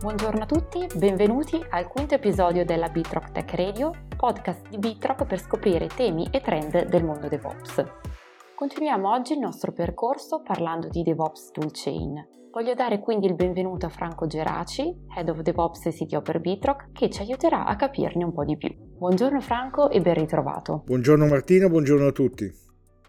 Buongiorno a tutti, benvenuti al quinto episodio della Bitrock Tech Radio, podcast di Bitrock per scoprire temi e trend del mondo DevOps. Continuiamo oggi il nostro percorso parlando di DevOps Toolchain. Voglio dare quindi il benvenuto a Franco Geraci, Head of DevOps e CTO per Bitrock, che ci aiuterà a capirne un po' di più. Buongiorno Franco e ben ritrovato. Buongiorno Martina, buongiorno a tutti.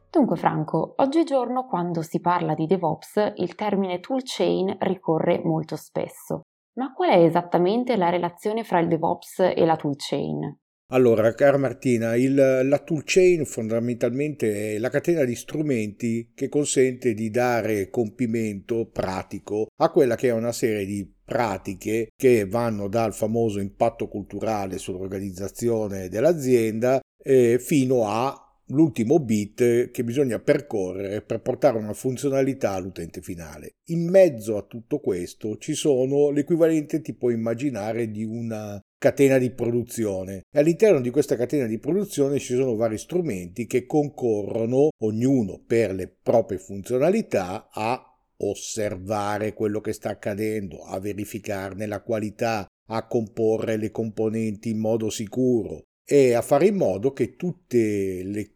Dunque Franco, oggigiorno quando si parla di DevOps il termine toolchain ricorre molto spesso. Ma qual è esattamente la relazione fra il DevOps e la toolchain? Allora, cara Martina, il, la toolchain fondamentalmente è la catena di strumenti che consente di dare compimento pratico a quella che è una serie di pratiche che vanno dal famoso impatto culturale sull'organizzazione dell'azienda eh, fino a l'ultimo bit che bisogna percorrere per portare una funzionalità all'utente finale. In mezzo a tutto questo ci sono l'equivalente tipo immaginare di una catena di produzione e all'interno di questa catena di produzione ci sono vari strumenti che concorrono ognuno per le proprie funzionalità a osservare quello che sta accadendo, a verificarne la qualità, a comporre le componenti in modo sicuro e a fare in modo che tutte le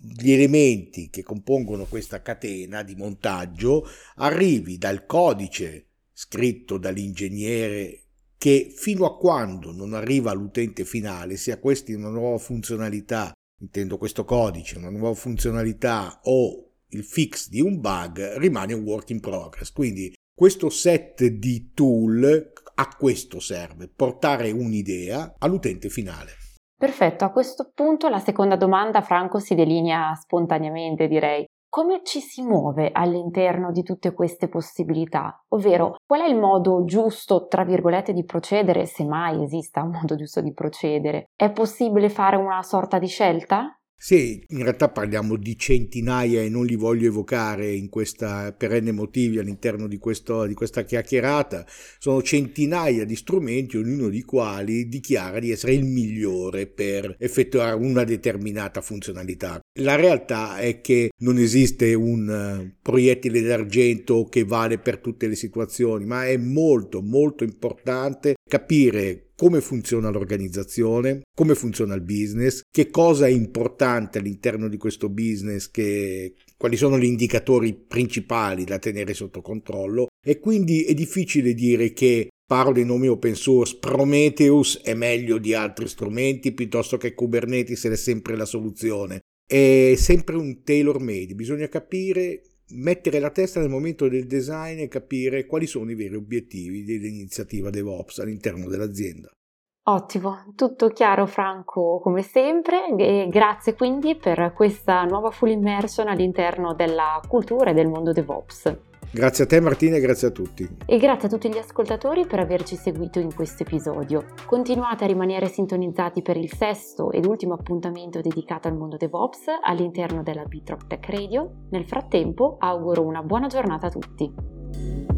gli elementi che compongono questa catena di montaggio arrivi dal codice scritto dall'ingegnere che fino a quando non arriva all'utente finale, sia questa una nuova funzionalità, intendo questo codice, una nuova funzionalità o il fix di un bug, rimane un work in progress. Quindi questo set di tool a questo serve, portare un'idea all'utente finale. Perfetto, a questo punto la seconda domanda, Franco, si delinea spontaneamente, direi. Come ci si muove all'interno di tutte queste possibilità? Ovvero, qual è il modo giusto, tra virgolette, di procedere, se mai esista un modo giusto di procedere? È possibile fare una sorta di scelta? Sì, in realtà parliamo di centinaia e non li voglio evocare in questa perenne motivi all'interno di, questo, di questa chiacchierata. Sono centinaia di strumenti, ognuno di quali dichiara di essere il migliore per effettuare una determinata funzionalità. La realtà è che non esiste un eh, proiettile d'argento che vale per tutte le situazioni, ma è molto molto importante capire come funziona l'organizzazione, come funziona il business, che cosa è importante all'interno di questo business, che, quali sono gli indicatori principali da tenere sotto controllo e quindi è difficile dire che parlo di nomi open source, Prometheus è meglio di altri strumenti piuttosto che Kubernetes è sempre la soluzione. È sempre un tailor made, bisogna capire mettere la testa nel momento del design e capire quali sono i veri obiettivi dell'iniziativa DevOps all'interno dell'azienda. Ottimo, tutto chiaro Franco come sempre e grazie quindi per questa nuova full immersion all'interno della cultura e del mondo DevOps. Grazie a te Martina e grazie a tutti. E grazie a tutti gli ascoltatori per averci seguito in questo episodio. Continuate a rimanere sintonizzati per il sesto ed ultimo appuntamento dedicato al mondo DevOps all'interno della Bitrock Tech Radio. Nel frattempo auguro una buona giornata a tutti.